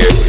here.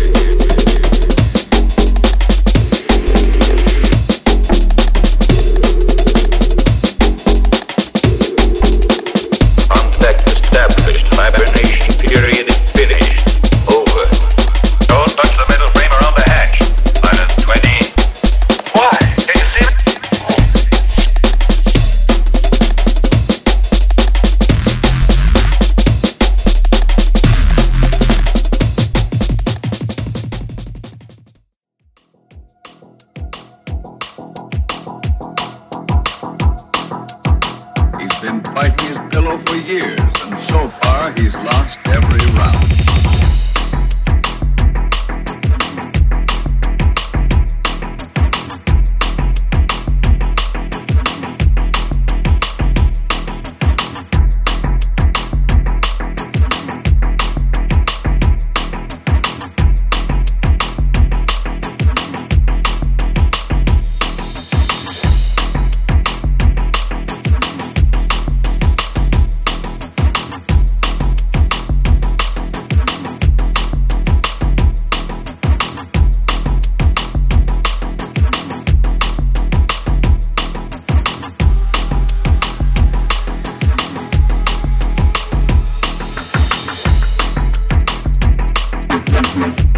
for years. Thank